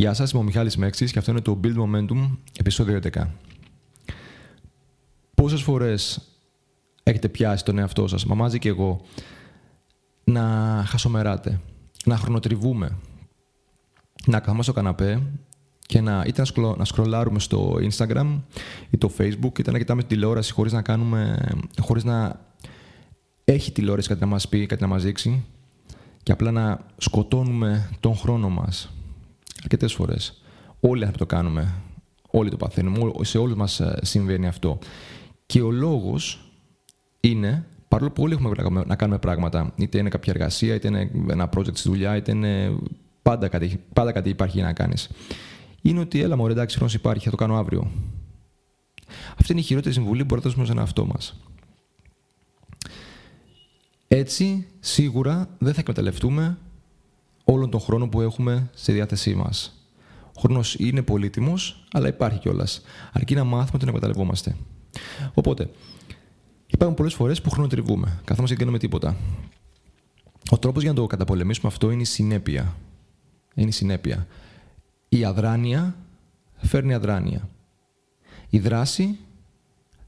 Γεια σας, είμαι ο Μιχάλης Μέξης και αυτό είναι το Build Momentum, επεισόδιο 11. Πόσες φορές έχετε πιάσει τον εαυτό σας, μαμάζει και εγώ, να χασομεράτε, να χρονοτριβούμε, να καθόμαστε στο καναπέ και να, είτε να, να σκρολάρουμε στο Instagram ή το Facebook, είτε να κοιτάμε την τηλεόραση χωρίς να κάνουμε, χωρίς να έχει τηλεόραση κάτι να μας πει, κάτι να μας δείξει και απλά να σκοτώνουμε τον χρόνο μας αρκετές φορές. Όλοι αυτό το κάνουμε. Όλοι το παθαίνουμε. Σε όλους μας ε, συμβαίνει αυτό. Και ο λόγος είναι, παρόλο που όλοι έχουμε να κάνουμε πράγματα, είτε είναι κάποια εργασία, είτε είναι ένα project στη δουλειά, είτε είναι πάντα κάτι, πάντα κάτι υπάρχει να κάνεις. Είναι ότι έλα μου, εντάξει, χρόνος υπάρχει, θα το κάνω αύριο. Αυτή είναι η χειρότερη συμβουλή που μπορούμε να δώσουμε στον εαυτό μας. Έτσι, σίγουρα δεν θα εκμεταλλευτούμε όλον τον χρόνο που έχουμε στη διάθεσή μας. Ο χρόνος είναι πολύτιμος, αλλά υπάρχει κιόλας. Αρκεί να μάθουμε τον εκμεταλλευόμαστε. Οπότε, υπάρχουν πολλές φορές που χρονοτριβούμε. Καθόμαστε και δεν κάνουμε τίποτα. Ο τρόπος για να το καταπολεμήσουμε αυτό είναι η συνέπεια. Είναι η συνέπεια. Η αδράνεια φέρνει αδράνεια. Η δράση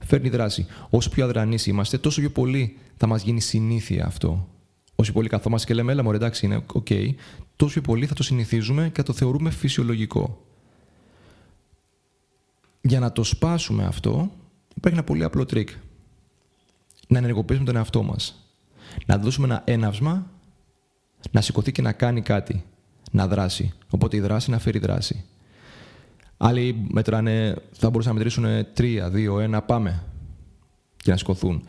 φέρνει δράση. Όσο πιο αδρανείς είμαστε, τόσο πιο πολύ θα μας γίνει συνήθεια αυτό όσο πολύ καθόμαστε και λέμε, έλα μωρέ, εντάξει, είναι OK, okay, τόσο πολύ θα το συνηθίζουμε και θα το θεωρούμε φυσιολογικό. Για να το σπάσουμε αυτό, υπάρχει ένα πολύ απλό τρικ. Να ενεργοποιήσουμε τον εαυτό μας. Να δώσουμε ένα έναυσμα, να σηκωθεί και να κάνει κάτι. Να δράσει. Οπότε η δράση να φέρει δράση. Άλλοι μετράνε, θα μπορούσαν να μετρήσουν τρία, δύο, ένα, πάμε. Και να σηκωθούν.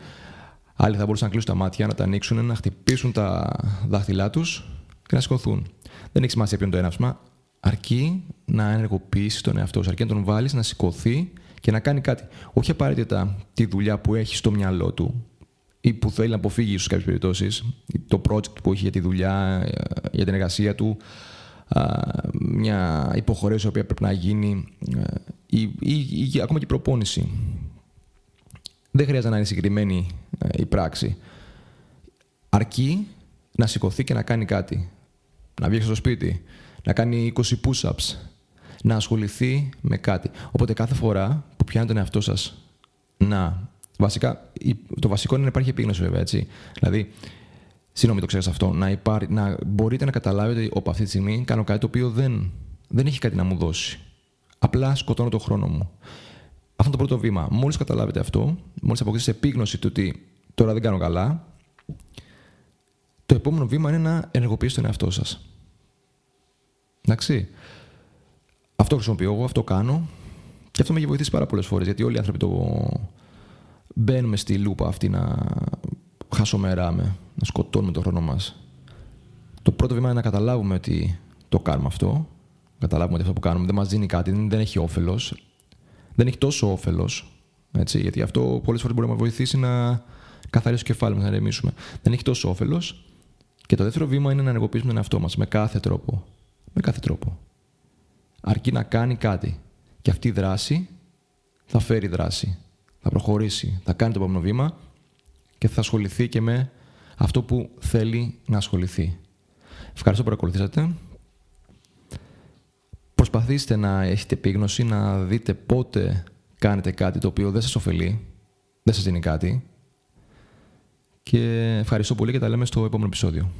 Άλλοι θα μπορούσαν να κλείσουν τα μάτια, να τα ανοίξουν, να χτυπήσουν τα δάχτυλά τους και να σηκωθούν. Δεν έχει σημασία ποιο είναι το έναυσμα. Αρκεί να ενεργοποιήσεις τον εαυτό σου. Αρκεί να τον βάλεις να σηκωθεί και να κάνει κάτι. Όχι απαραίτητα τη δουλειά που έχει στο μυαλό του ή που θέλει να αποφύγει σε κάποιες περιπτώσεις, το project που έχει για τη δουλειά, για την εργασία του, μια υποχρέωση που πρέπει να γίνει ή, ή, ή ακόμα και η προπόνηση. Δεν χρειάζεται να είναι συγκεκριμένη ε, η πράξη. Αρκεί να σηκωθεί και να κάνει κάτι. Να βγει στο σπίτι, να κάνει 20 push-ups, να ασχοληθεί με κάτι. Οπότε κάθε φορά που πιάνετε τον εαυτό σας να. Βασικά, το βασικό είναι να υπάρχει επίγνωση, βέβαια. Έτσι. Δηλαδή, συγγνώμη το ξέρεις αυτό, να, υπάρ, να μπορείτε να καταλάβετε ότι αυτή τη στιγμή κάνω κάτι το οποίο δεν, δεν έχει κάτι να μου δώσει. Απλά σκοτώνω τον χρόνο μου. Αυτό είναι το πρώτο βήμα. Μόλις καταλάβετε αυτό, μόλις αποκτήσετε επίγνωση του ότι τώρα δεν κάνω καλά, το επόμενο βήμα είναι να ενεργοποιήσετε τον εαυτό σας. Εντάξει. Αυτό χρησιμοποιώ εγώ, αυτό κάνω. Και αυτό με έχει βοηθήσει πάρα πολλές φορές. Γιατί όλοι οι άνθρωποι το μπαίνουμε στη λούπα αυτή να χασομεράμε, να σκοτώνουμε τον χρόνο μας. Το πρώτο βήμα είναι να καταλάβουμε ότι το κάνουμε αυτό. Καταλάβουμε ότι αυτό που κάνουμε δεν μας δίνει κάτι, δεν έχει όφελος δεν έχει τόσο όφελος. Γιατί αυτό πολλές φορές μπορεί να μας βοηθήσει να καθαρίσει το κεφάλι μας, να ρεμίσουμε. Δεν έχει τόσο όφελος. Και το δεύτερο βήμα είναι να ενεργοποιήσουμε τον εαυτό μας με κάθε τρόπο. Με κάθε τρόπο. Αρκεί να κάνει κάτι. Και αυτή η δράση θα φέρει δράση. Θα προχωρήσει. Θα κάνει το επόμενο βήμα και θα ασχοληθεί και με αυτό που θέλει να ασχοληθεί. Ευχαριστώ που παρακολουθήσατε. Προσπαθήστε να έχετε επίγνωση, να δείτε πότε κάνετε κάτι το οποίο δεν σας ωφελεί, δεν σας δίνει κάτι. Και ευχαριστώ πολύ και τα λέμε στο επόμενο επεισόδιο.